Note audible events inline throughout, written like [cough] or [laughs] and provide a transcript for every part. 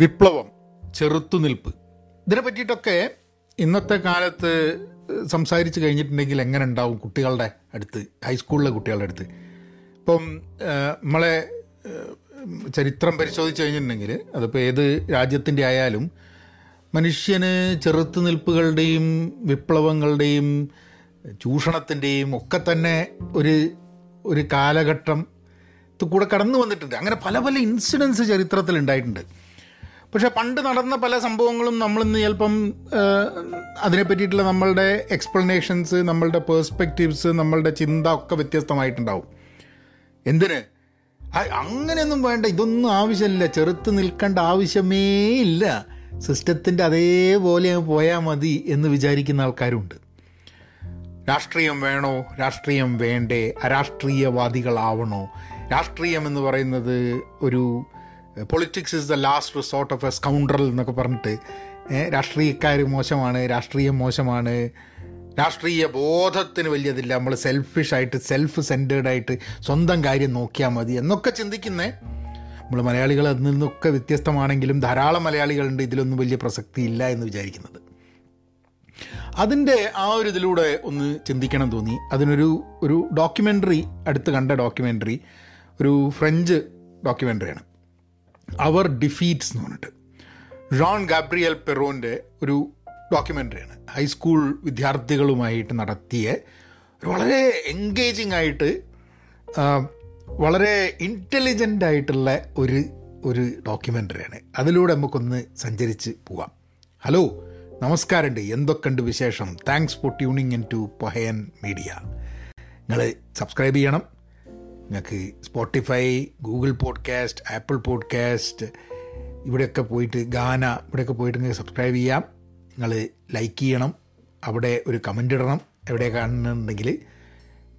വിപ്ലവം ചെറുത്തുനിൽപ്പ്. ഇതിനെ പറ്റിയിട്ടൊക്കെ ഇന്നത്തെ കാലത്ത് സംസാരിച്ച് കഴിഞ്ഞിട്ടുണ്ടെങ്കിൽ എങ്ങനെ ഉണ്ടാവും കുട്ടികളുടെ അടുത്ത് ഹൈസ്കൂളിലെ കുട്ടികളുടെ അടുത്ത്? ഇപ്പം നമ്മളെ ചരിത്രം പരിശോധിച്ച് കഴിഞ്ഞിട്ടുണ്ടെങ്കിൽ അതിപ്പോൾ ഏത് രാജ്യത്തിന്റെ ആയാലും മനുഷ്യന് ചെറുത്തുനിൽപ്പുകളുടെയും വിപ്ലവങ്ങളുടെയും ചൂഷണത്തിന്റെയും ഒക്കെ തന്നെ ഒരു ഒരു കാലഘട്ടം കൂടെ കടന്നു വന്നിട്ടുണ്ട്. അങ്ങനെ പല പല ഇൻസിഡൻസ് ചരിത്രത്തിൽ ഉണ്ടായിട്ടുണ്ട് പക്ഷേ പണ്ട് നടന്ന പല സംഭവങ്ങളും നമ്മളിന്ന് ചിലപ്പം അതിനെ പറ്റിയിട്ടുള്ള നമ്മളുടെ എക്സ്പ്ലനേഷൻസ് നമ്മളുടെ പേഴ്സ്പെക്റ്റീവ്സ് നമ്മളുടെ ചിന്ത ഒക്കെ വ്യത്യസ്തമായിട്ടുണ്ടാവും. എന്തിന്? അങ്ങനെയൊന്നും വേണ്ട ഇതൊന്നും ആവശ്യമില്ല. ചെറുത്ത് നിൽക്കേണ്ട ആവശ്യമേ ഇല്ല. സിസ്റ്റത്തിന്റെ അതേപോലെ പോയാൽ മതി എന്ന് വിചാരിക്കുന്ന ആൾക്കാരുണ്ട്. രാഷ്ട്രീയം വേണോ? രാഷ്ട്രീയം വേണ്ടേ. അരാഷ്ട്രീയവാദികളാവണോ? രാഷ്ട്രീയം എന്ന് പറയുന്നത് ഒരു politics is the last resort of a scoundrel എന്നൊക്കെ പറഞ്ഞിട്ട് രാഷ്ട്രീയക്കാർ മോശമാണ് രാഷ്ട്രീയം മോശമാണ് രാഷ്ട്രീയ ബോധത്തിന് വലിയതില്ല. നമ്മൾ സെൽഫിഷായിട്ട് സെൽഫ് സെന്റേർഡായിട്ട് സ്വന്തം കാര്യം നോക്കിയാൽ മതി എന്നൊക്കെ ചിന്തിക്കുന്നേ നമ്മൾ മലയാളികൾ അതിൽ നിന്നൊക്കെ വ്യത്യസ്തമാണെങ്കിലും ധാരാളം മലയാളികളുണ്ട് ഇതിലൊന്നും വലിയ പ്രസക്തി ഇല്ല എന്ന് വിചാരിക്കുന്നത്. അതിന്റെ ആ ഒരു ഇതിലൂടെ ഒന്ന് ചിന്തിക്കണം തോന്നി. അതിനൊരു ഒരു ഡോക്യുമെന്ററി അടുത്ത് കണ്ട ഡോക്യുമെന്ററി ഒരു ഫ്രഞ്ച് ഡോക്യുമെന്ററിയാണ് അവർ ഡിഫീറ്റ്സ് എന്ന് പറഞ്ഞിട്ട്. ജോൺ ഗാബ്രിയൽ പെറോന്റെ ഒരു ഡോക്യുമെന്ററിയാണ് ഹൈസ്കൂൾ വിദ്യാർത്ഥികളുമായിട്ട് നടത്തിയ വളരെ എൻഗേജിങ് ആയിട്ട് വളരെ ഇന്റലിജന്റ് ആയിട്ടുള്ള ഒരു ഒരു ഡോക്യുമെന്ററിയാണ് അതിലൂടെ നമുക്കൊന്ന് സഞ്ചരിച്ച് പോവാം ഹലോ നമസ്കാരമുണ്ട് എന്തൊക്കെയുണ്ട് വിശേഷം? Thanks for tuning in to Pahayan media നിങ്ങൾ സബ്സ്ക്രൈബ് ചെയ്യണം. നിങ്ങൾക്ക് Spotify Google podcast Apple podcast ഇവിടെയൊക്കെ പോയിട്ട് ഗാന ഇവിടെയൊക്കെ പോയിട്ട് നിങ്ങൾക്ക് സബ്സ്ക്രൈബ് ചെയ്യാം. നിങ്ങൾ ലൈക്ക് ചെയ്യണം. അവിടെ ഒരു കമന്റ് ഇടണം. എവിടെ കാണുന്നുണ്ടെങ്കിൽ.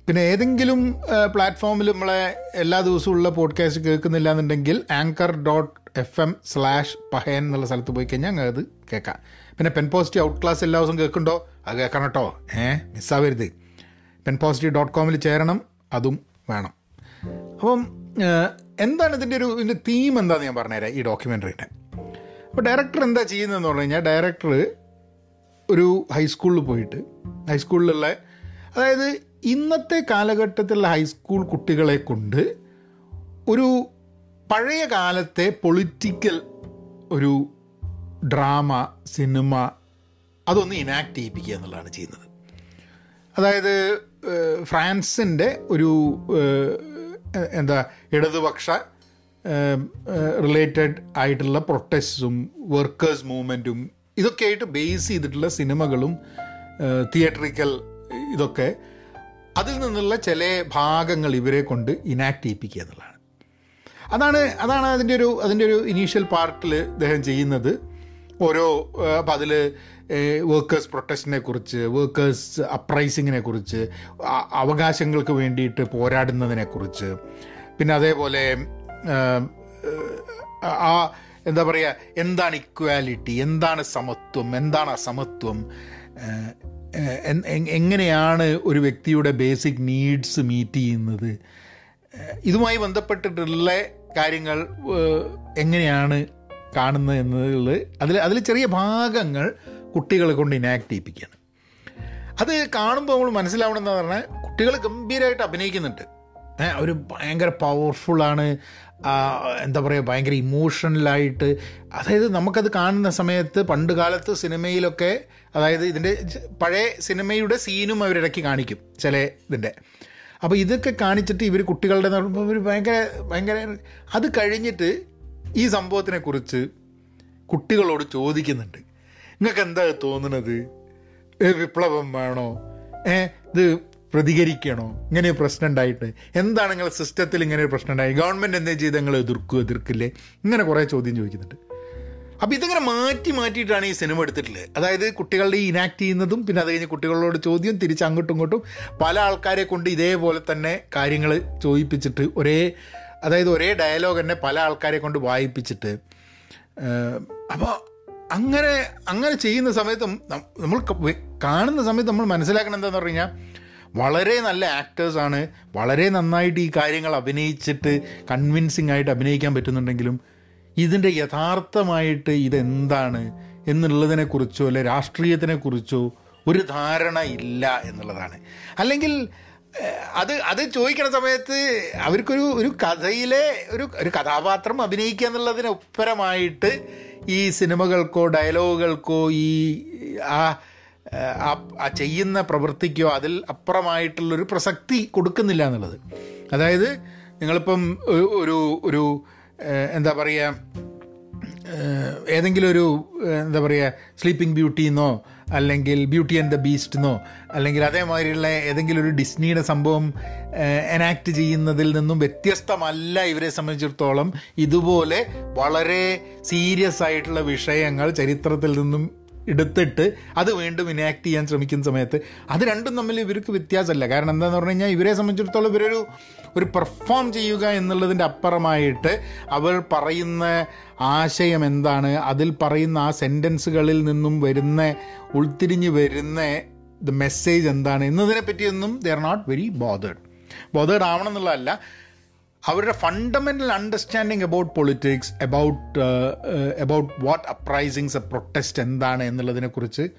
പിന്നെ ഏതെങ്കിലും പ്ലാറ്റ്ഫോമിൽ നമ്മളെ എല്ലാ ദിവസവും ഉള്ള പോഡ്കാസ്റ്റ് കേൾക്കുന്നില്ല എന്നുണ്ടെങ്കിൽ anchor dot F M slash Pahayan എന്നുള്ള സ്ഥലത്ത് പോയി കഴിഞ്ഞാൽ ഞങ്ങൾ അത് കേൾക്കാം. പിന്നെ പെൻ പോസിറ്റീവ് ഔട്ട് ക്ലാസ് എല്ലാ ദിവസവും കേൾക്കുന്നുണ്ടോ? അത് കേൾക്കണം കേട്ടോ. ഏഹ് മിസ്സാവരുത് പെൻ പോസിറ്റീവ് ഡോട്ട് കോമിൽ ചേരണം. അതും വേണം. അപ്പം എന്താണ് ഇതിന്റെ ഒരു ഇതിന്റെ തീം എന്താണെന്ന് ഞാൻ പറഞ്ഞുതരാം ഈ ഡോക്യുമെന്ററിയുടെ അപ്പോൾ ഡയറക്ടർ എന്താ ചെയ്യുന്നതെന്ന് പറഞ്ഞു കഴിഞ്ഞാൽ ഡയറക്ടർ ഒരു ഹൈസ്കൂളിൽ പോയിട്ട് ഹൈസ്കൂളിലുള്ള അതായത് ഇന്നത്തെ കാലഘട്ടത്തിലുള്ള ഹൈസ്കൂൾ കുട്ടികളെ കൊണ്ട് ഒരു പഴയ കാലത്തെ പൊളിറ്റിക്കൽ ഒരു ഡ്രാമ സിനിമ അതൊന്ന് ഇനാക്ട് ചെയ്യിപ്പിക്കുക എന്നുള്ളതാണ് ചെയ്യുന്നത്. അതായത് ഫ്രാൻസിന്റെ ഒരു എന്താ ഇടതുപക്ഷ റിലേറ്റഡ് ആയിട്ടുള്ള പ്രൊട്ടസ്റ്റും വർക്കേഴ്സ് മൂവ്മെന്റും ഇതൊക്കെ ആയിട്ട് ബേസ് ചെയ്തിട്ടുള്ള സിനിമകളും തിയേറ്ററിക്കൽ ഇതൊക്കെ അതിൽ നിന്നുള്ള ചില ഭാഗങ്ങൾ ഇവരെ കൊണ്ട് ഇനാക്ട് ചെയ്യിപ്പിക്കുക എന്നുള്ളതാണ്. അതാണ് അതാണ് അതിന്റെ ഒരു അതിന്റെ ഒരു ഇനീഷ്യൽ പാർട്ടിൽ അദ്ദേഹം ചെയ്യുന്നത്. ഓരോ അപ്പം അതിൽ വർക്കേഴ്സ് പ്രൊട്ടസ്റ്റിനെ കുറിച്ച് വർക്കേഴ്സ് അപ്രൈസിങ്ങിനെ കുറിച്ച് അവകാശങ്ങൾക്ക് വേണ്ടിയിട്ട് പോരാടുന്നതിനെക്കുറിച്ച് പിന്നെ അതേപോലെ ആ എന്താ പറയുക എന്താണ് ഇക്വാലിറ്റി എന്താണ് സമത്വം എന്താണ് അസമത്വം? എങ്ങനെയാണ് ഒരു വ്യക്തിയുടെ ബേസിക് നീഡ്സ് മീറ്റ് ചെയ്യുന്നത്? ഇതുമായി ബന്ധപ്പെട്ടിട്ടുള്ള കാര്യങ്ങൾ എങ്ങനെയാണ് കാണുന്നത് എന്നുള്ളത് അതിൽ അതിൽ ചെറിയ ഭാഗങ്ങൾ കുട്ടികളെ കൊണ്ട് ഇനാക്ട് ചെയ്യിപ്പിക്കുകയാണ്. അത് കാണുമ്പോൾ നമ്മൾ മനസ്സിലാവണമെന്ന് പറഞ്ഞാൽ കുട്ടികൾ ഗംഭീരമായിട്ട് അഭിനയിക്കുന്നുണ്ട്. അവർ ഭയങ്കര പവർഫുള്ളാണ് എന്താ പറയുക ഭയങ്കര ഇമോഷണലായിട്ട് അതായത് നമുക്കത് കാണുന്ന സമയത്ത് പണ്ട് കാലത്ത് സിനിമയിലൊക്കെ അതായത് ഇതിന്റെ പഴയ സിനിമയുടെ സീനും അവരിടയ്ക്ക് കാണിക്കും ചില ഇതിന്റെ അപ്പോൾ ഇതൊക്കെ കാണിച്ചിട്ട് ഇവർ കുട്ടികളുടെ ഒരു ഭയങ്കര ഭയങ്കര അത് കഴിഞ്ഞിട്ട് ഈ സംഭവത്തിനെക്കുറിച്ച് കുട്ടികളോട് ചോദിക്കുന്നുണ്ട്. നിങ്ങൾക്ക് എന്താ തോന്നുന്നത്? വിപ്ലവം വേണോ? ഏ ഇത് പ്രതികരിക്കണോ? ഇങ്ങനെ പ്രശ്നം ഉണ്ടായിട്ട്. എന്താണ് നിങ്ങളെ സിസ്റ്റത്തിൽ ഇങ്ങനെ ഒരു പ്രശ്നം ഉണ്ടായി ഗവൺമെന്റ് എന്താ ചെയ്ത് നിങ്ങൾ എതിർക്കുക എതിർക്കില്ലേ? ഇങ്ങനെ കുറേ ചോദ്യം ചോദിക്കുന്നുണ്ട്. അപ്പോൾ ഇതിങ്ങനെ മാറ്റി മാറ്റിയിട്ടാണ് ഈ സിനിമ എടുത്തിട്ടുള്ളത്. അതായത് കുട്ടികളുടെ ഈ ഇനാക്ട് ചെയ്യുന്നതും പിന്നെ അത് കഴിഞ്ഞ് കുട്ടികളോട് ചോദ്യം തിരിച്ച് അങ്ങോട്ടും ഇങ്ങോട്ടും പല ആൾക്കാരെ കൊണ്ട് ഇതേപോലെ തന്നെ കാര്യങ്ങൾ ചോദിപ്പിച്ചിട്ട് ഒരേ അതായത് ഒരേ ഡയലോഗ് തന്നെ പല ആൾക്കാരെ കൊണ്ട് വായിപ്പിച്ചിട്ട് അപ്പോൾ അങ്ങനെ അങ്ങനെ ചെയ്യുന്ന സമയത്തും നമ്മൾ കാണുന്ന സമയത്ത് നമ്മൾ മനസ്സിലാക്കണം എന്താണെന്ന് പറഞ്ഞു കഴിഞ്ഞാൽ വളരെ നല്ല ആക്ടേഴ്സാണ് വളരെ നന്നായിട്ട് ഈ കാര്യങ്ങൾ അഭിനയിച്ചിട്ട് കൺവിൻസിങ് ആയിട്ട് അഭിനയിക്കാൻ പറ്റുന്നുണ്ടെങ്കിലും ഇതിന്റെ യഥാർത്ഥമായിട്ട് ഇതെന്താണ് എന്നുള്ളതിനെക്കുറിച്ചോ അല്ലെ രാഷ്ട്രീയത്തിനെക്കുറിച്ചോ ഒരു ധാരണ ഇല്ല എന്നുള്ളതാണ്. അല്ലെങ്കിൽ അത് അത് ചോദിക്കണ സമയത്ത് അവർക്കൊരു ഒരു കഥയിലെ ഒരു ഒരു കഥാപാത്രം അഭിനയിക്കുക എന്നുള്ളതിനൊപ്പരമായിട്ട് ഈ സിനിമകൾക്കോ ഡയലോഗുകൾക്കോ ഈ ആ ആ ചെയ്യുന്ന പ്രവൃത്തിക്കോ അതിൽ അപ്പുറമായിട്ടുള്ളൊരു പ്രസക്തി കൊടുക്കുന്നില്ല എന്നുള്ളത്. അതായത് നിങ്ങളിപ്പം ഒരു- ഒരു എന്താ പറയുക ഏതെങ്കിലും ഒരു എന്താ പറയുക സ്ലീപ്പിംഗ് ബ്യൂട്ടി എന്നോ അല്ലെങ്കിൽ ബ്യൂട്ടി ആൻഡ് ദ ബീസ്റ്റ് എന്നോ അല്ലെങ്കിൽ അതേമാതിരിയുള്ള ഏതെങ്കിലും ഒരു ഡിസ്നിയുടെ സംഭവം എനാക്ട് ചെയ്യുന്നതിൽ നിന്നും വ്യത്യസ്തമല്ല ഇവരെ സംബന്ധിച്ചിടത്തോളം. ഇതുപോലെ വളരെ സീരിയസ് ആയിട്ടുള്ള വിഷയങ്ങൾ ചരിത്രത്തിൽ നിന്നും എടുത്തിട്ട് അത് വീണ്ടും ഇനാക്ട് ചെയ്യാൻ ശ്രമിക്കുന്ന സമയത്ത് അത് രണ്ടും തമ്മിൽ ഇവർക്ക് വ്യത്യാസമല്ല. കാരണം എന്താണെന്ന് പറഞ്ഞു കഴിഞ്ഞാൽ ഇവരെ സംബന്ധിച്ചിടത്തോളം ഇവരൊരു ഒരു പെർഫോം ചെയ്യുക എന്നുള്ളതിന്റെ അപ്പുറമായിട്ട് അവർ പറയുന്ന ആശയം എന്താണ്? അതിൽ പറയുന്ന ആ സെന്റൻസുകളിൽ നിന്നും വരുന്ന ഉൾത്തിരിഞ്ഞ് വരുന്ന ദ മെസ്സേജ് എന്താണ്? എന്നതിനെ പറ്റിയൊന്നും they are not very bothered bothered ആവണം എന്നുള്ളതല്ല. അവരുടെ fundamental understanding about politics about about what uprisings a protest എന്താണ് എന്നുള്ളതിനെക്കുറിച്ച്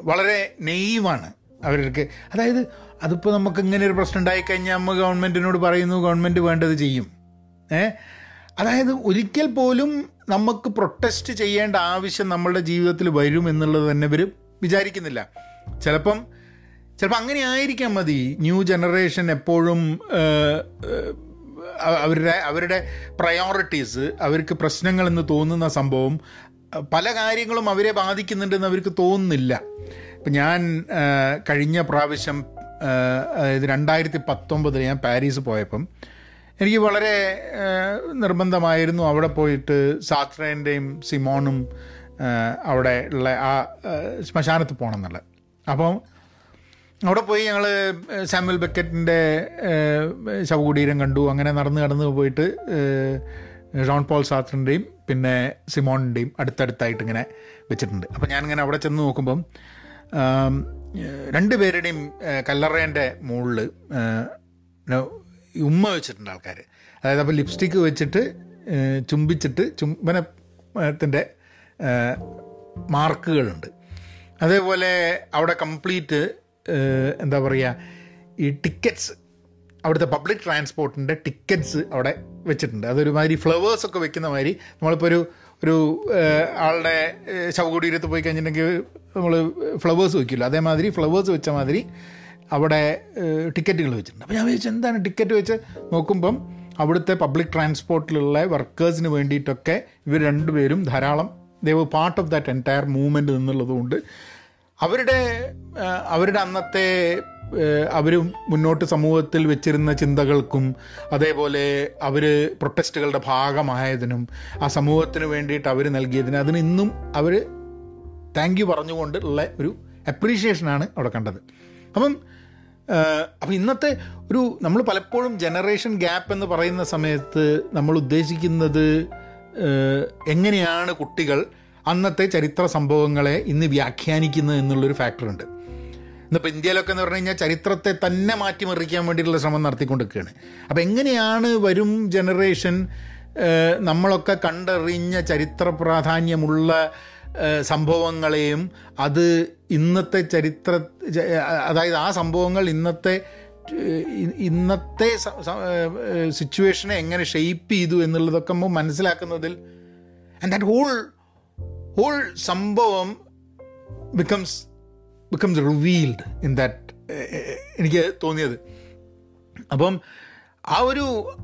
വളരെ നെയ്വാണ് അവർക്ക് അതായത് അതിപ്പോൾ നമുക്ക് ഇങ്ങനെ ഒരു പ്രശ്നം ഉണ്ടായിക്കഴിഞ്ഞാൽ നമ്മൾ ഗവൺമെന്റിനോട് പറയുന്നു ഗവൺമെന്റ് വേണ്ടത് ചെയ്യും. ഏ? അതായത് ഒരിക്കൽ പോലും നമുക്ക് പ്രൊട്ടസ്റ്റ് ചെയ്യേണ്ട ആവശ്യം നമ്മളുടെ ജീവിതത്തിൽ വരും എന്നുള്ളത് തന്നെ ഇവർ വിചാരിക്കുന്നില്ല. ചിലപ്പം ചിലപ്പോൾ അങ്ങനെ ആയിരിക്കാം മതി. ന്യൂ ജനറേഷൻ എപ്പോഴും അവരുടെ അവരുടെ പ്രയോറിറ്റീസ് അവർക്ക് പ്രശ്നങ്ങളെന്ന് തോന്നുന്ന സംഭവം പല കാര്യങ്ങളും അവരെ ബാധിക്കുന്നുണ്ടെന്ന് അവർക്ക് തോന്നുന്നില്ല. ഇപ്പം ഞാൻ കഴിഞ്ഞ പ്രാവശ്യം അതായത് രണ്ടായിരത്തി പത്തൊമ്പതിൽ ഞാൻ പാരീസ് പോയപ്പം എനിക്ക് വളരെ നിർബന്ധമായിരുന്നു അവിടെ പോയിട്ട് സാത്രേന്റെയും സിമോണും അവിടെ ഉള്ള ആ ശ്മശാനത്ത് പോകണം എന്നുള്ളത്. അപ്പം അവിടെ പോയി ഞങ്ങൾ സാമുവൽ ബക്കറ്റിന്റെ ശവകുടീരം കണ്ടു. അങ്ങനെ നടന്ന് കടന്ന് പോയിട്ട് ഷോൺ പോൾ സാത്രിന്റെയും പിന്നെ സിമോണിന്റെയും അടുത്തടുത്തായിട്ട് ഇങ്ങനെ വെച്ചിട്ടുണ്ട്. അപ്പോൾ ഞാനിങ്ങനെ അവിടെ ചെന്ന് നോക്കുമ്പം രണ്ട് പേരുടെയും കല്ലറേന്റെ മുകളിൽ ഉമ്മ വെച്ചിട്ടുണ്ട് ആൾക്കാർ അതായത് അപ്പോൾ ലിപ്സ്റ്റിക്ക് വെച്ചിട്ട് ചുംബിച്ചിട്ട് ചുംബനത്തിന്റെ മാർക്കുകളുണ്ട്. അതേപോലെ അവിടെ കംപ്ലീറ്റ് എന്താ പറയുക ഈ ടിക്കറ്റ്സ് അവിടുത്തെ പബ്ലിക് ട്രാൻസ്പോർട്ടിന്റെ ടിക്കറ്റ്സ് അവിടെ വെച്ചിട്ടുണ്ട്. അതൊരുമാതിരി ഫ്ലവേഴ്സ് ഒക്കെ വെക്കുന്ന മാതിരി നമ്മളിപ്പോൾ ഒരു ഒരു ആളുടെ ശവകുടീരത്ത് പോയി കഴിഞ്ഞിട്ടുണ്ടെങ്കിൽ നമ്മൾ ഫ്ലവേഴ്സ് വയ്ക്കില്ല അതേമാതിരി ഫ്ലവേഴ്സ് വെച്ച മാതിരി അവിടെ ടിക്കറ്റുകൾ വെച്ചിട്ടുണ്ട്. അപ്പോൾ ഞാൻ ചോദിച്ചു എന്താണ് ടിക്കറ്റ് വെച്ച് നോക്കുമ്പം അവിടുത്തെ പബ്ലിക് ട്രാൻസ്പോർട്ടിലുള്ള വർക്കേഴ്സിന് വേണ്ടിയിട്ടൊക്കെ ഇവർ രണ്ടുപേരും ധാരാളം they've part of that entire movement എന്നുള്ളതുകൊണ്ട് അവരുടെ അവരുടെ അന്നത്തെ അവർ മുന്നോട്ട് സമൂഹത്തിൽ വെച്ചിരുന്ന ചിന്തകൾക്കും അതേപോലെ അവർ പ്രൊട്ടസ്റ്റുകളുടെ ഭാഗമായതിനും ആ സമൂഹത്തിന് വേണ്ടിയിട്ട് അവർ നൽകിയതിനും അതിന് ഇന്നും അവർ താങ്ക് യു പറഞ്ഞുകൊണ്ട് ഉള്ള ഒരു അപ്രീഷിയേഷനാണ് അവിടെ കണ്ടത്. അപ്പം അപ്പം ഇന്നത്തെ ഒരു നമ്മൾ പലപ്പോഴും ജനറേഷൻ ഗ്യാപ്പ് എന്ന് പറയുന്ന സമയത്ത് നമ്മൾ ഉദ്ദേശിക്കുന്നത് എങ്ങനെയാണ് കുട്ടികൾ അന്നത്തെ ചരിത്ര സംഭവങ്ങളെ ഇന്ന് വ്യാഖ്യാനിക്കുന്നത് എന്നുള്ളൊരു ഫാക്ടറുണ്ട് ഇന്നിപ്പോൾ ഇന്ത്യയിലൊക്കെ എന്ന് പറഞ്ഞു കഴിഞ്ഞാൽ ചരിത്രത്തെ തന്നെ മാറ്റിമറിക്കാൻ വേണ്ടിയിട്ടുള്ള ശ്രമം നടത്തിക്കൊണ്ടിരിക്കുകയാണ്. അപ്പോൾ എങ്ങനെയാണ് വരും ജനറേഷൻ നമ്മളൊക്കെ കണ്ടറിഞ്ഞ ചരിത്ര പ്രാധാന്യമുള്ള സംഭവങ്ങളെയും അത് ഇന്നത്തെ ചരിത്ര അതായത് ആ സംഭവങ്ങൾ ഇന്നത്തെ ഇന്നത്തെ സിറ്റുവേഷനെ എങ്ങനെ ഷെയ്പ്പ് ചെയ്തു എന്നുള്ളതൊക്കെ നമ്മൾ മനസ്സിലാക്കുന്നതിൽ ആൻഡ് ദാറ്റ് ഹോൾ ഹോൾ സംഭവം becomes becomes revealed in that എനിക്ക് തോന്നിയത്. അപ്പം ആ ഒരു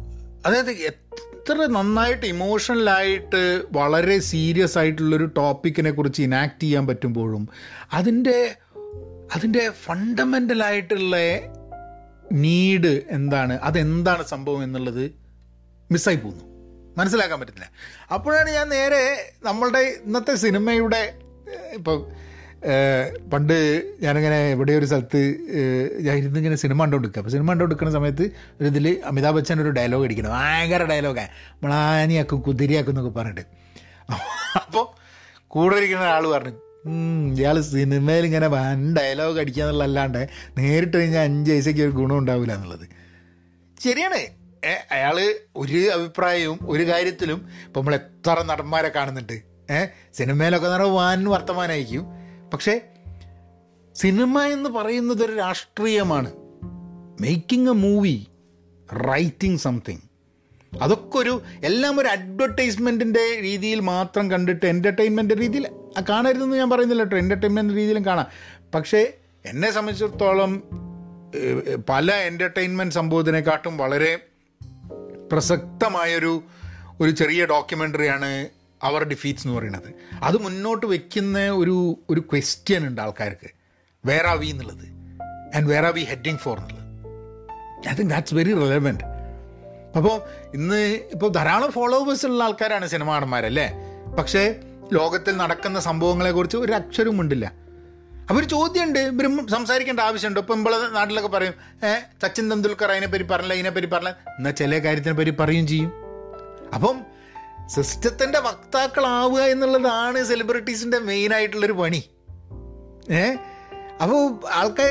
അതായത് എത്ര നന്നായിട്ട് ഇമോഷണലായിട്ട് വളരെ സീരിയസ് ആയിട്ടുള്ളൊരു ടോപ്പിക്കിനെ കുറിച്ച് ഇനാക്ട് ചെയ്യാൻ പറ്റുമ്പോഴും അതിന്റെ അതിന്റെ ഫണ്ടമെന്റലായിട്ടുള്ള നീഡ് എന്താണ് അതെന്താണ് സംഭവം എന്നുള്ളത് മിസ്സായി പോകുന്നു. മനസ്സിലാക്കാൻ പറ്റുന്നില്ല അപ്പോഴാണ് ഞാൻ നേരെ നമ്മളുടെ ഇന്നത്തെ സിനിമയുടെ ഇപ്പോൾ പണ്ട് ഞാനിങ്ങനെ ഇവിടെ ഒരു സ്ഥലത്ത് ഞാൻ ഇരുന്ന് ഇങ്ങനെ സിനിമ കണ്ടുകൊടുക്കുക അപ്പോൾ സിനിമ കണ്ടുകൊടുക്കുന്ന സമയത്ത് ഒരു ഇതിൽ അമിതാഭ് ബച്ചൻ ഒരു ഡയലോഗ് അടിക്കണം ഭയങ്കര ഡയലോഗാണ് മ്ലാനിയാക്കും കുതിരിയാക്കും എന്നൊക്കെ പറഞ്ഞിട്ട്. അപ്പോൾ കൂടെ ഇരിക്കുന്ന ആൾ പറഞ്ഞു ഇയാൾ സിനിമയിൽ ഇങ്ങനെ വൻ ഡയലോഗ് അടിക്കുക എന്നുള്ളതല്ലാണ്ട് നേരിട്ട് കഴിഞ്ഞാൽ അഞ്ച് പൈസയ്ക്ക് ഒരു ഗുണം ഉണ്ടാവില്ല എന്നുള്ളത് അയാൾ ഒരു അഭിപ്രായവും ഒരു കാര്യത്തിലും ഇപ്പം നമ്മൾ എത്ര നടന്മാരെ കാണുന്നുണ്ട്. ഏഹ് സിനിമയിലൊക്കെ നിറ വാൻ വർത്തമാനമായിരിക്കും പക്ഷേ സിനിമ എന്ന് പറയുന്നത് ഒരു രാഷ്ട്രീയമാണ്. Making a movie writing something അതൊക്കെ ഒരു എല്ലാം ഒരു അഡ്വർടൈസ്മെന്റിന്റെ രീതിയിൽ മാത്രം കണ്ടിട്ട് എന്റർടൈൻമെന്റ് രീതിയിൽ കാണരുതെന്ന് ഞാൻ പറയുന്നില്ല കേട്ടോ. എന്റർടൈൻമെന്റ് രീതിയിലും കാണാം. പക്ഷേ എന്നെ സംബന്ധിച്ചിടത്തോളം പല എന്റർടൈൻമെന്റ് സംഭവത്തിനെക്കാട്ടും വളരെ പ്രസക്തമായൊരു ഒരു ചെറിയ ഡോക്യുമെന്ററിയാണ് അവർ ഡിഫീറ്റ്സ് എന്ന് പറയുന്നത്. അത് മുന്നോട്ട് വെക്കുന്ന ഒരു ഒരു ക്വസ്റ്റ്യൻ ഉണ്ട് ആൾക്കാർക്ക്. വേർ ആർ വി എന്നുള്ളത്. And where are we heading for എന്നുള്ളത്. I think that's very relevant അപ്പോൾ ഇന്ന് ഇപ്പോൾ ധാരാളം ഫോളോവേഴ്സ് ഉള്ള ആൾക്കാരാണ് സിനിമ നടന്മാരല്ലേ? പക്ഷേ ലോകത്തിൽ നടക്കുന്ന സംഭവങ്ങളെക്കുറിച്ച് ഒരു അക്ഷരവും ഉണ്ടില്ല അവർ ചോദ്യമുണ്ട്. ഇവരും സംസാരിക്കേണ്ട ആവശ്യമുണ്ട്. ഇപ്പം നമ്മളെ നാട്ടിലൊക്കെ പറയും ഏഹ് സച്ചിൻ തെണ്ടുൽക്കർ അതിനെപ്പറ്റി പറഞ്ഞില്ല ഇതിനെപ്പറ്റി പറഞ്ഞില്ല. എന്നാൽ ചില കാര്യത്തിനെ പറ്റി പറയുകയും ചെയ്യും. അപ്പം സിസ്റ്റത്തിന്റെ വക്താക്കളാവുക എന്നുള്ളതാണ് സെലിബ്രിറ്റീസിന്റെ മെയിൻ ആയിട്ടുള്ളൊരു പണി. ഏ? അപ്പോൾ ആൾക്കാർ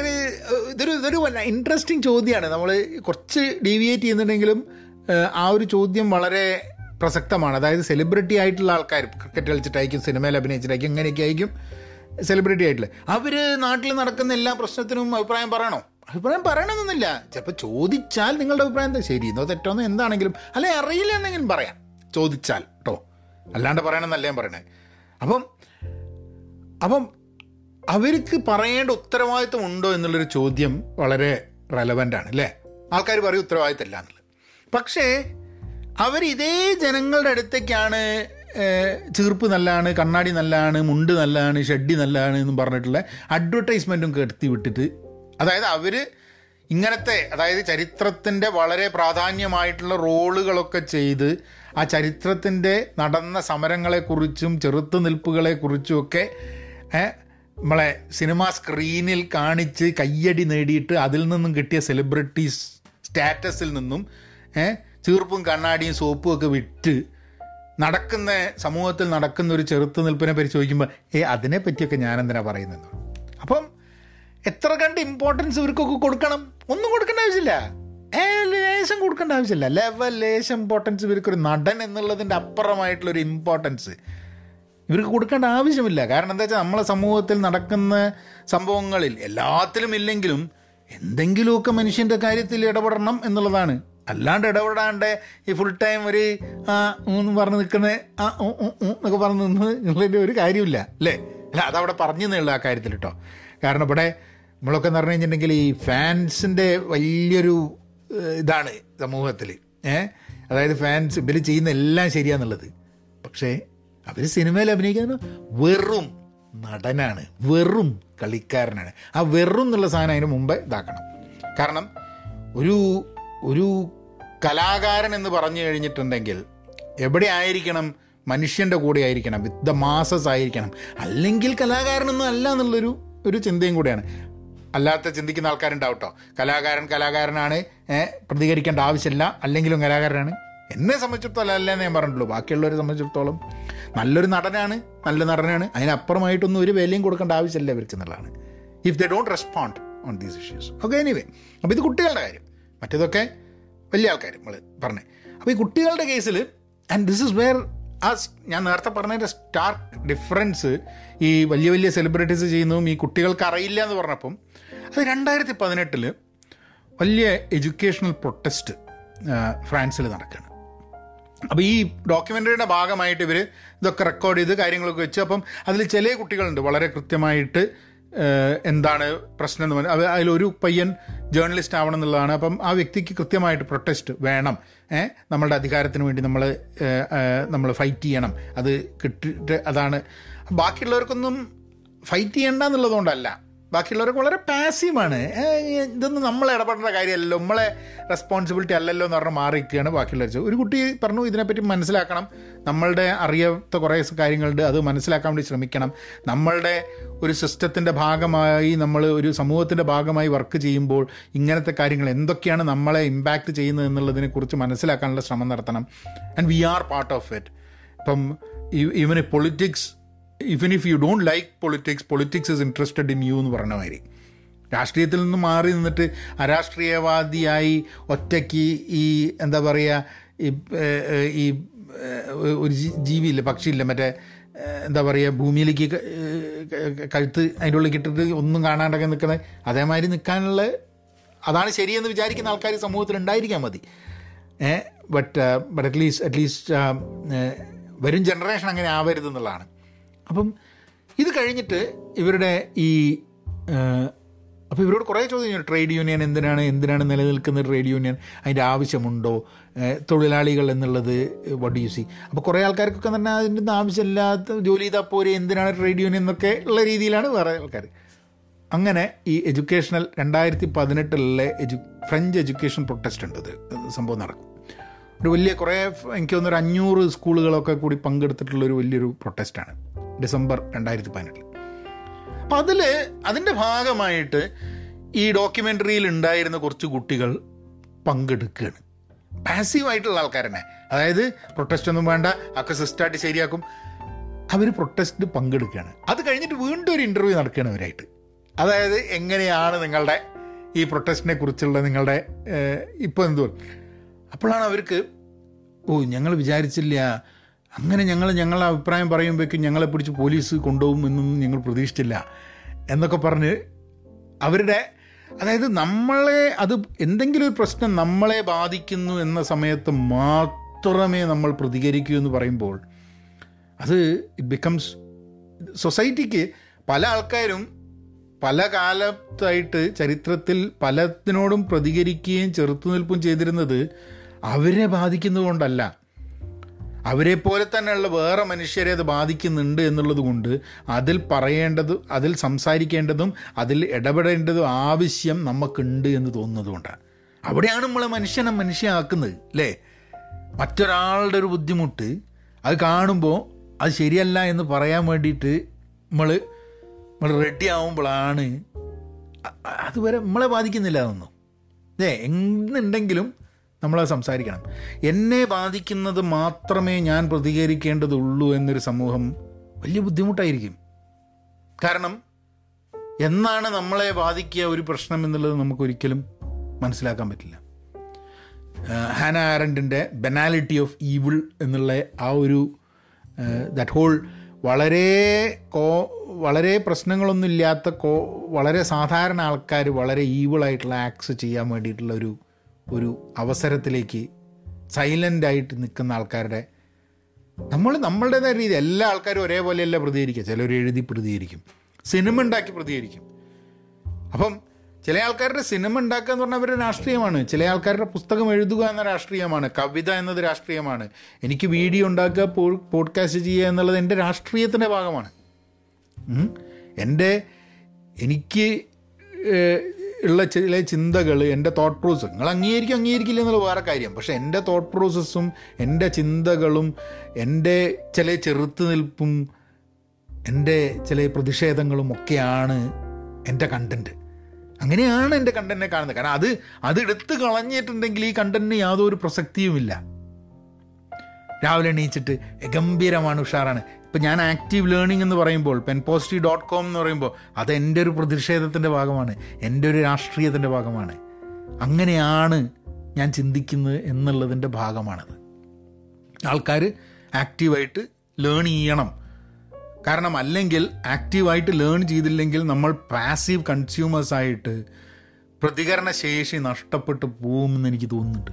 ഇതൊരു ഇതൊരു ഇൻട്രസ്റ്റിംഗ് ചോദ്യമാണ് നമ്മൾ കുറച്ച് ഡീവിയേറ്റ് ചെയ്യുന്നുണ്ടെങ്കിലും ആ ഒരു ചോദ്യം വളരെ പ്രസക്തമാണ്. അതായത് സെലിബ്രിറ്റി ആയിട്ടുള്ള ആൾക്കാർ ക്രിക്കറ്റ് കളിച്ചിട്ടായിരിക്കും സിനിമയിൽ അഭിനയിച്ചിട്ടായിരിക്കും ഇങ്ങനെയൊക്കെ ആയിരിക്കും. സെലിബ്രിറ്റി ആയിട്ടില്ല? അവർ നാട്ടിൽ നടക്കുന്ന എല്ലാ പ്രശ്നത്തിനും അഭിപ്രായം പറയണോ? അഭിപ്രായം പറയണമെന്നില്ല ചിലപ്പോൾ ചോദിച്ചാൽ നിങ്ങളുടെ അഭിപ്രായം എന്താ? ശരി എന്നോ തെറ്റോന്നോ എന്താണെങ്കിലും. അല്ലെ അറിയില്ല എന്നെങ്കിലും പറയാം. ചോദിച്ചാൽ കേട്ടോ അല്ലാണ്ട് പറയണമെന്നല്ല ഞാൻ പറയണേ. അപ്പം അപ്പം അവർക്ക് പറയേണ്ട ഉത്തരവാദിത്വം ഉണ്ടോ എന്നുള്ളൊരു ചോദ്യം വളരെ റെലവന്റ് ആണ് അല്ലേ? ആൾക്കാർ പറയും ഉത്തരവാദിത്തമില്ല എന്നുള്ളത്. പക്ഷേ അവർ ഇതേ ജനങ്ങളുടെ അടുത്തേക്കാണ് ചീർപ്പ് നല്ലതാണ് കണ്ണാടി നല്ലതാണ് മുണ്ട് നല്ലതാണ് ഷെഡി നല്ലതാണ് എന്നും പറഞ്ഞിട്ടുള്ള അഡ്വർടൈസ്മെന്റും കെടുത്തി വിട്ടിട്ട് അതായത് അവർ ഇങ്ങനത്തെ അതായത് ചരിത്രത്തിന്റെ വളരെ പ്രാധാന്യമായിട്ടുള്ള റോളുകളൊക്കെ ചെയ്ത് ആ ചരിത്രത്തിന്റെ നടന്ന സമരങ്ങളെക്കുറിച്ചും ചെറുത്തുനിൽപ്പുകളെക്കുറിച്ചും ഒക്കെ നമ്മളെ സിനിമാ സ്ക്രീനിൽ കാണിച്ച് കയ്യടി നേടിയിട്ട് അതിൽ നിന്നും കിട്ടിയ സെലിബ്രിറ്റീസ് സ്റ്റാറ്റസിൽ നിന്നും ചീർപ്പും കണ്ണാടിയും സോപ്പും ഒക്കെ വിറ്റ് നടക്കുന്ന സമൂഹത്തിൽ നടക്കുന്ന ഒരു ചെറുത്ത് നിൽപ്പിനെ പറ്റി ചോദിക്കുമ്പോൾ ഏ അതിനെ പറ്റിയൊക്കെ ഞാൻ എന്തിനാ പറയുന്നത് അപ്പം എത്ര കണ്ട് ഇമ്പോർട്ടൻസ് ഇവർക്കൊക്കെ കൊടുക്കണം? ഒന്നും കൊടുക്കേണ്ട ആവശ്യമില്ല. ലേശം കൊടുക്കേണ്ട ആവശ്യമില്ല. ലെവൽ ലേശം ഇമ്പോർട്ടൻസ് ഇവർക്കൊരു നടൻ എന്നുള്ളതിന്റെ അപ്പുറമായിട്ടുള്ളൊരു ഇമ്പോർട്ടൻസ് ഇവർക്ക് കൊടുക്കേണ്ട ആവശ്യമില്ല. കാരണം എന്താ വെച്ചാൽ നമ്മളെ സമൂഹത്തിൽ നടക്കുന്ന സംഭവങ്ങളിൽ എല്ലാത്തിലും ഇല്ലെങ്കിലും എന്തെങ്കിലുമൊക്കെ മനുഷ്യന്റെ കാര്യത്തിൽ ഇടപെടണം എന്നുള്ളതാണ്. അല്ലാണ്ട് ഇടപെടാണ്ട് ഈ ഫുൾ ടൈം ഒരു ആ എന്ന് പറഞ്ഞ് നിൽക്കുന്ന ആ എന്നൊക്കെ പറഞ്ഞ് നിന്ന് നിങ്ങളതിന്റെ ഒരു കാര്യമില്ല അല്ലേ? അല്ല അതവിടെ പറഞ്ഞു എന്നുള്ള ആ കാര്യത്തിൽ കേട്ടോ. കാരണം ഇവിടെ നമ്മളൊക്കെ എന്ന് പറഞ്ഞു കഴിഞ്ഞിട്ടുണ്ടെങ്കിൽ ഈ ഫാൻസിന്റെ വലിയൊരു ഇതാണ് സമൂഹത്തിൽ ഏഹ് അതായത് ഫാൻസ് ഇവർ ചെയ്യുന്ന എല്ലാം ശരിയാന്നുള്ളത്. പക്ഷേ അവർ സിനിമയിൽ അഭിനയിക്കുന്ന വെറും നടനാണ് വെറും കളിക്കാരനാണ്. ആ വെറും എന്നുള്ള സാധനം അതിന് മുമ്പ് ഇതാക്കണം. കാരണം ഒരു ഒരു കലാകാരൻ എന്ന് പറഞ്ഞു കഴിഞ്ഞിട്ടുണ്ടെങ്കിൽ എവിടെ ആയിരിക്കണം? മനുഷ്യന്റെ കൂടെ ആയിരിക്കണം. വിത്ത് ദ മാസസ് ആയിരിക്കണം. അല്ലെങ്കിൽ കലാകാരനൊന്നും അല്ല എന്നുള്ളൊരു ഒരു ചിന്തയും കൂടെയാണ്. അല്ലാത്ത ചിന്തിക്കുന്ന ആൾക്കാരുണ്ടാവും കേട്ടോ കലാകാരൻ കലാകാരനാണ് പ്രതികരിക്കേണ്ട ആവശ്യമില്ല. അല്ലെങ്കിലും കലാകാരനാണ്. എന്നെ സംബന്ധിച്ചിടത്തോളം അല്ല ഞാൻ പറഞ്ഞിട്ടുള്ളൂ. ബാക്കിയുള്ളവരെ സംബന്ധിച്ചിടത്തോളം നല്ലൊരു നടനാണ് നല്ല നടനാണ്. അതിനപ്പുറമായിട്ടൊന്നും ഒരു വിലയും കൊടുക്കേണ്ട ആവശ്യമില്ല ഇവർക്ക് എന്നുള്ളതാണ്. If they don't respond on these issues okay anyway അപ്പോൾ ഇത് കുട്ടികളുടെ കാര്യം. മറ്റേതൊക്കെ വലിയ ആൾക്കാർ നമ്മൾ പറഞ്ഞേ. അപ്പോൾ ഈ കുട്ടികളുടെ കേസിൽ ആൻഡ് ദിസ് ഇസ് വെയർ ആ ഞാൻ നേരത്തെ പറഞ്ഞതിന്റെ സ്റ്റാർക്ക് ഡിഫറൻസ് ഈ വലിയ വലിയ സെലിബ്രിറ്റീസ് ചെയ്യുന്നതും ഈ കുട്ടികൾക്ക് അറിയില്ല എന്ന് പറഞ്ഞപ്പം അത് രണ്ടായിരത്തി പതിനെട്ടിൽ വലിയ എഡ്യൂക്കേഷണൽ പ്രൊട്ടസ്റ്റ് ഫ്രാൻസിൽ നടക്കുകയാണ് അപ്പോൾ ഈ ഡോക്യുമെന്ററിയുടെ ഭാഗമായിട്ട് ഇവർ ഇതൊക്കെ റെക്കോർഡ് ചെയ്ത് കാര്യങ്ങളൊക്കെ വെച്ച്. അപ്പം അതിൽ ചില കുട്ടികളുണ്ട്. വളരെ കൃത്യമായിട്ട് എന്താണ് പ്രശ്നം എന്ന് പറഞ്ഞാൽ അതിലൊരു പയ്യൻ ജേർണലിസ്റ്റ് ആവണം എന്നുള്ളതാണ് അപ്പം ആ വ്യക്തിക്ക് കൃത്യമായിട്ട് പ്രൊട്ടസ്റ്റ് വേണം. നമ്മളുടെ അധികാരത്തിന് വേണ്ടി നമ്മൾ നമ്മൾ ഫൈറ്റ് ചെയ്യണം. അത് കിട്ടിയിട്ട് അതാണ്. ബാക്കിയുള്ളവർക്കൊന്നും ഫൈറ്റ് ചെയ്യണ്ട എന്നുള്ളതുകൊണ്ടല്ല. ബാക്കിയുള്ളവരൊക്കെ വളരെ പാസീവാണ്. ഇതൊന്നും നമ്മൾ ഇടപെടേണ്ട കാര്യമല്ലല്ലോ. നമ്മളെ റെസ്പോൺസിബിലിറ്റി അല്ലല്ലോ എന്ന് പറഞ്ഞാൽ മാറിയിരിക്കുകയാണ് ബാക്കിയുള്ളവർ. ഒരു കുട്ടി പറഞ്ഞു ഇതിനെപ്പറ്റി മനസ്സിലാക്കണം. നമ്മളുടെ അറിയാത്ത കുറേ കാര്യങ്ങളുണ്ട്. അത് മനസ്സിലാക്കാൻ വേണ്ടി ശ്രമിക്കണം. നമ്മളുടെ ഒരു സിസ്റ്റത്തിന്റെ ഭാഗമായി നമ്മൾ ഒരു സമൂഹത്തിന്റെ ഭാഗമായി വർക്ക് ചെയ്യുമ്പോൾ ഇങ്ങനത്തെ കാര്യങ്ങൾ എന്തൊക്കെയാണ് നമ്മളെ ഇമ്പാക്റ്റ് ചെയ്യുന്നത് എന്നുള്ളതിനെക്കുറിച്ച് മനസ്സിലാക്കാനുള്ള ശ്രമം നടത്തണം. And we are part of it ഇപ്പം even politics even if you don't like politics politics is interested in you എന്ന് പറഞ്ഞ മാതിരി. രാഷ്ട്രീയത്തിൽ നിന്ന് മാറി നിന്നിട്ട് അരാഷ്ട്രീയവാദിയായി ഒറ്റയ്ക്ക് ഈ എന്താ പറയുക ഈ ഒരു ജീവിയില്ല പക്ഷിയില്ല മറ്റേ എന്താ പറയുക ഭൂമിയിലേക്ക് കഴുത്ത് അതിന്റെ ഉള്ളിൽ കിട്ടിട്ട് ഒന്നും കാണാണ്ടൊക്കെ നിൽക്കുന്നത് അതേമാതിരി നിൽക്കാനുള്ള അതാണ് ശരിയെന്ന് വിചാരിക്കുന്ന ആൾക്കാർ സമൂഹത്തിൽ ഉണ്ടായിരിക്കാൻ മതി. But but at least at least വരും ജനറേഷൻ അങ്ങനെ ആവരുത് എന്നുള്ളതാണ്. അപ്പം ഇത് കഴിഞ്ഞിട്ട് ഇവരുടെ ഈ അപ്പോൾ ഇവരോട് കുറേ ചോദ്യം ട്രേഡ് യൂണിയൻ എന്തിനാണ് എന്തിനാണ് നിലനിൽക്കുന്ന ട്രേഡ് യൂണിയൻ? അതിന്റെ ആവശ്യമുണ്ടോ? തൊഴിലാളികൾ എന്നുള്ളത് വട്ട് യു സി അപ്പോൾ കുറേ ആൾക്കാർക്കൊക്കെ തന്നെ അതിന്റെ ആവശ്യമില്ലാത്ത ജോലി ചെയ്താൽ പോരെ എന്തിനാണ് ട്രേഡ് യൂണിയൻ എന്നൊക്കെ ഉള്ള രീതിയിലാണ് വേറെ ആൾക്കാർ. അങ്ങനെ ഈ എഡ്യൂക്കേഷണൽ രണ്ടായിരത്തി പതിനെട്ടിലെ എഡ്യു ഫ്രഞ്ച് എഡ്യൂക്കേഷൻ പ്രൊട്ടസ്റ്റ് ഉണ്ട് ഇത് സംഭവം നടക്കും. ഒരു വലിയ കുറേ എനിക്ക് തോന്നുന്നു ഒരു അഞ്ഞൂറ് സ്കൂളുകളൊക്കെ കൂടി പങ്കെടുത്തിട്ടുള്ള ഒരു വലിയൊരു പ്രൊട്ടസ്റ്റാണ്. ഡിസംബർ രണ്ടായിരത്തി പതിനെട്ടിൽ അപ്പം അതിൽ അതിന്റെ ഭാഗമായിട്ട് ഈ ഡോക്യുമെന്ററിയിൽ ഉണ്ടായിരുന്ന കുറച്ച് കുട്ടികൾ പങ്കെടുക്കുകയാണ് പാസീവായിട്ടുള്ള ആൾക്കാർ തന്നെ അതായത് പ്രൊട്ടസ്റ്റ് ഒന്നും വേണ്ട ഒക്കെ സിസ്റ്റായിട്ട് ശരിയാക്കും. അവർ പ്രൊട്ടസ്റ്റ് പങ്കെടുക്കുകയാണ് അത് കഴിഞ്ഞിട്ട് വീണ്ടും ഒരു ഇന്റർവ്യൂ നടക്കുകയാണ് അവരായിട്ട് അതായത് എങ്ങനെയാണ് നിങ്ങളുടെ ഈ പ്രൊട്ടസ്റ്റിനെ കുറിച്ചുള്ള നിങ്ങളുടെ ഇപ്പോൾ എന്തോ അപ്പോഴാണ് അവർക്ക് ഓ ഞങ്ങൾ വിചാരിച്ചില്ല അങ്ങനെ ഞങ്ങൾ ഞങ്ങളുടെ അഭിപ്രായം പറയുമ്പോഴേക്കും ഞങ്ങളെ പിടിച്ച് പോലീസ് കൊണ്ടുപോകും എന്നൊന്നും ഞങ്ങൾ പ്രതീക്ഷിച്ചില്ല എന്നൊക്കെ പറഞ്ഞ് അവരുടെ അതായത് നമ്മളെ അത് എന്തെങ്കിലും ഒരു പ്രശ്നം നമ്മളെ ബാധിക്കുന്നു എന്ന സമയത്ത് മാത്രമേ നമ്മൾ പ്രതികരിക്കൂ എന്ന് പറയുമ്പോൾ അത് ഇറ്റ് ബിക്കംസ് സൊസൈറ്റിക്ക് പല ആൾക്കാരും പല കാലത്തായിട്ട് ചരിത്രത്തിൽ പലതിനോടും പ്രതികരിക്കുകയും ചെറുത്തുനിൽപ്പും ചെയ്തിരുന്നത് അവരെ ബാധിക്കുന്നതുകൊണ്ടല്ല അവരെ പോലെ തന്നെയുള്ള വേറെ മനുഷ്യരെ അത് ബാധിക്കുന്നുണ്ട് എന്നുള്ളത് കൊണ്ട് അതിൽ പറയേണ്ടത് അതിൽ സംസാരിക്കേണ്ടതും അതിൽ ഇടപെടേണ്ടതും ആവശ്യം നമുക്കുണ്ട് എന്ന് തോന്നുന്നതുകൊണ്ടാണ് അവിടെയാണ് നമ്മളെ മനുഷ്യനെ മനുഷ്യനാക്കുന്നത് അല്ലേ? മറ്റൊരാളുടെ ഒരു ബുദ്ധിമുട്ട് അത് കാണുമ്പോൾ അത് ശരിയല്ല എന്ന് പറയാൻ വേണ്ടിയിട്ട് നമ്മൾ നമ്മൾ റെഡി ആവുമ്പോഴാണ് അതുവരെ നമ്മളെ ബാധിക്കുന്നില്ല അതൊന്നും. അല്ലേ എന്നുണ്ടെങ്കിലും നമ്മളത് സംസാരിക്കണം. എന്നെ ബാധിക്കുന്നത് മാത്രമേ ഞാൻ പ്രതികരിക്കേണ്ടതുള്ളൂ എന്നൊരു സമൂഹം വലിയ ബുദ്ധിമുട്ടായിരിക്കും. കാരണം എന്നാണ് നമ്മളെ ബാധിക്കുക ഒരു പ്രശ്നം എന്നുള്ളത് നമുക്കൊരിക്കലും മനസ്സിലാക്കാൻ പറ്റില്ല. ഹാന ആരൻഡിന്റെ ബെനാലിറ്റി ഓഫ് ഈവിൾ എന്നുള്ള ആ ഒരു ദാറ്റ് ഹോൾ വളരെ കോ വളരെ പ്രശ്നങ്ങളൊന്നുമില്ലാത്ത കോ വളരെ സാധാരണ ആൾക്കാർ വളരെ ഈവിളായിട്ടുള്ള ആക്സ് ചെയ്യാൻ വേണ്ടിയിട്ടുള്ള ഒരു ഒരു അവസരത്തിലേക്ക് സൈലന്റായിട്ട് നിൽക്കുന്ന ആൾക്കാരുടെ നമ്മൾ നമ്മളുടേതായ രീതി എല്ലാ ആൾക്കാരും ഒരേപോലെയല്ല പ്രതികരിക്കുക. ചിലർ എഴുതി പ്രതികരിക്കും. സിനിമ ഉണ്ടാക്കി പ്രതികരിക്കും. അപ്പം ചില ആൾക്കാരുടെ സിനിമ ഉണ്ടാക്കുക എന്ന് പറഞ്ഞാൽ അവരുടെ രാഷ്ട്രീയമാണ്. ചില ആൾക്കാരുടെ പുസ്തകം എഴുതുക എന്ന രാഷ്ട്രീയമാണ്. കവിത എന്നത് രാഷ്ട്രീയമാണ്. എനിക്ക് വീഡിയോ ഉണ്ടാക്കുക പോഡ്കാസ്റ്റ് ചെയ്യുക എന്നുള്ളത് എന്റെ രാഷ്ട്രീയത്തിന്റെ ഭാഗമാണ്. എന്റെ എനിക്ക് ഉള്ള ചില ചിന്തകൾ എന്റെ തോട്ട് പ്രോസസ് നിങ്ങൾ അംഗീകരിക്കും അംഗീകരിക്കില്ല എന്നുള്ള വേറെ കാര്യം. പക്ഷേ എന്റെ തോട്ട് പ്രോസസ്സും എന്റെ ചിന്തകളും എന്റെ ചില ചെറുത്തുനിൽപ്പും എന്റെ ചില പ്രതിഷേധങ്ങളും ഒക്കെയാണ് എന്റെ കണ്ടന്റ് അങ്ങനെയാണ് എന്റെ കണ്ടന്റിനെ കാണുന്നത്. കാരണം അത് അത് എടുത്ത് കളഞ്ഞിട്ടുണ്ടെങ്കിൽ ഈ കണ്ടന്റിന് യാതൊരു പ്രസക്തിയുമില്ല. രാവിലെ എണീച്ചിട്ട് ഗംഭീരമാണ് ഉഷാറാണ്. ഇപ്പം ഞാൻ ആക്റ്റീവ് ലേണിംഗ് എന്ന് പറയുമ്പോൾ പെൻ പോസിറ്റീവ് ഡോട്ട് കോം എന്ന് പറയുമ്പോൾ അത് എന്റെ ഒരു പ്രതിഷേധത്തിന്റെ ഭാഗമാണ് എന്റെ ഒരു രാഷ്ട്രീയത്തിന്റെ ഭാഗമാണ്. അങ്ങനെയാണ് ഞാൻ ചിന്തിക്കുന്നത് എന്നുള്ളതിന്റെ ഭാഗമാണത്. ആൾക്കാർ ആക്റ്റീവായിട്ട് ലേൺ ചെയ്യണം. കാരണം അല്ലെങ്കിൽ ആക്റ്റീവായിട്ട് ലേൺ ചെയ്തില്ലെങ്കിൽ നമ്മൾ പാസീവ് കൺസ്യൂമേഴ്സായിട്ട് പ്രതികരണ ശേഷി നഷ്ടപ്പെട്ടു പോകുമെന്ന് എനിക്ക് തോന്നുന്നുണ്ട്.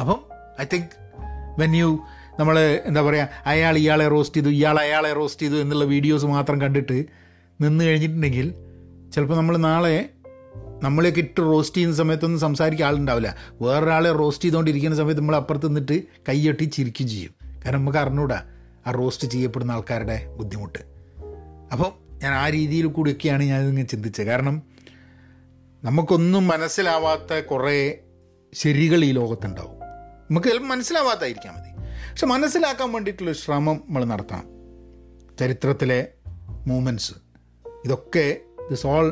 അപ്പം ഐ തിങ്ക് വെൻ യു നമ്മൾ എന്താ പറയുക അയാൾ ഇയാളെ റോസ്റ്റ് ചെയ്തു ഇയാൾ അയാളെ റോസ്റ്റ് ചെയ്തു എന്നുള്ള വീഡിയോസ് മാത്രം കണ്ടിട്ട് നിന്ന് കഴിഞ്ഞിട്ടുണ്ടെങ്കിൽ ചിലപ്പോൾ നമ്മൾ നാളെ നമ്മളെയൊക്കെ ഇട്ട് റോസ്റ്റ് ചെയ്യുന്ന സമയത്തൊന്നും സംസാരിക്കാൻ ആളുണ്ടാവില്ല. വേറൊരാളെ റോസ്റ്റ് ചെയ്തുകൊണ്ടിരിക്കുന്ന സമയത്ത് നമ്മൾ അപ്പുറത്ത് നിന്നിട്ട് കൈയൊട്ടി ചിരിക്കും ചെയ്യും. കാരണം നമുക്ക് അറിഞ്ഞൂടാ ആ റോസ്റ്റ് ചെയ്യപ്പെടുന്ന ആൾക്കാരുടെ ബുദ്ധിമുട്ട്. അപ്പോൾ ഞാൻ ആ രീതിയിൽ കൂടിയൊക്കെയാണ് ഞാനിങ്ങനെ ചിന്തിച്ചത്. കാരണം നമുക്കൊന്നും മനസ്സിലാവാത്ത കുറേ ശരികൾ ഈ ലോകത്തുണ്ടാവും. നമുക്ക് ചിലപ്പോൾ മനസ്സിലാവാത്തായിരിക്കാം മതി പക്ഷെ മനസ്സിലാക്കാൻ വേണ്ടിയിട്ടുള്ള ശ്രമം നമ്മൾ നടത്തണം. ചരിത്രത്തിലെ മൂമെന്റ്സ് ഇതൊക്കെ this all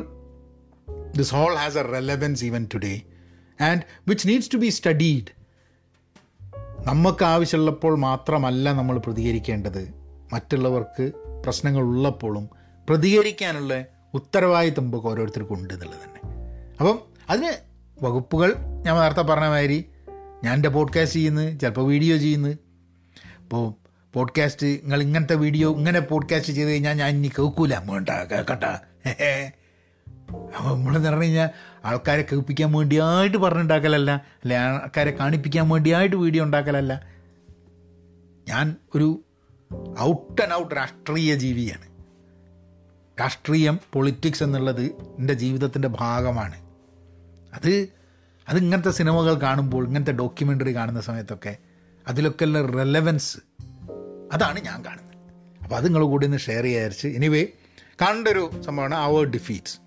this all has a relevance even today and which needs to be studied നമുക്ക് ആവശ്യമുള്ളപ്പോൾ മാത്രമല്ല നമ്മൾ പ്രതികരിക്കേണ്ടത്. മറ്റുള്ളവർക്ക് പ്രശ്നങ്ങൾ ഉള്ളപ്പോഴും പ്രതികരിക്കാനുള്ള ഉത്തരവാദിത്തം നമുക്ക് ഓരോരുത്തർക്കും ഉണ്ട് എന്നുള്ളത് തന്നെ. അപ്പം അതിന് വകുപ്പുകൾ ഞാൻ നേരത്തെ പറഞ്ഞ മാതിരി ഞാൻ എന്റെ പോഡ്കാസ്റ്റ് ചെയ്യുന്നത് ചിലപ്പോൾ വീഡിയോ ചെയ്യുന്നു. അപ്പോൾ പോഡ്കാസ്റ്റ് നിങ്ങൾ ഇങ്ങനത്തെ വീഡിയോ ഇങ്ങനെ പോഡ്കാസ്റ്റ് ചെയ്ത് കഴിഞ്ഞാൽ ഞാൻ ഇനി കേൾക്കൂല. വേണ്ട കേൾക്കട്ട [laughs] അപ്പോൾ നമ്മളെന്ന് പറഞ്ഞു കഴിഞ്ഞാൽ ആൾക്കാരെ കേൾപ്പിക്കാൻ വേണ്ടിയായിട്ട് പറഞ്ഞുണ്ടാക്കലല്ല. അല്ലെ ആൾക്കാരെ കാണിപ്പിക്കാൻ വേണ്ടിയായിട്ട് വീഡിയോ ഉണ്ടാക്കലല്ല. ഞാൻ ഒരു ഔട്ട് ആൻഡ് ഔട്ട് രാഷ്ട്രീയ ജീവിയാണ്. രാഷ്ട്രീയം പൊളിറ്റിക്സ് എന്നുള്ളത് എന്റെ ജീവിതത്തിന്റെ ഭാഗമാണ്. അത് അത് ഇങ്ങനത്തെ സിനിമകൾ കാണുമ്പോൾ ഇങ്ങനത്തെ ഡോക്യുമെന്ററി കാണുന്ന സമയത്തൊക്കെ അതിലൊക്കെ ഉള്ള റെലവൻസ് അതാണ് ഞാൻ കാണുന്നത്. അപ്പോൾ അത് നിങ്ങൾ കൂടി ഒന്ന് ഷെയർ ചെയ്യാരിച്ച് എനിവേ കാണേണ്ട ഒരു സംഭവമാണ് അവർ defeats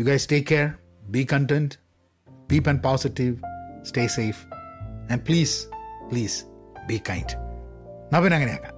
you guys take care be content be and positive stay safe and please please be kind നവൻ അങ്ങനെയാക്കാം.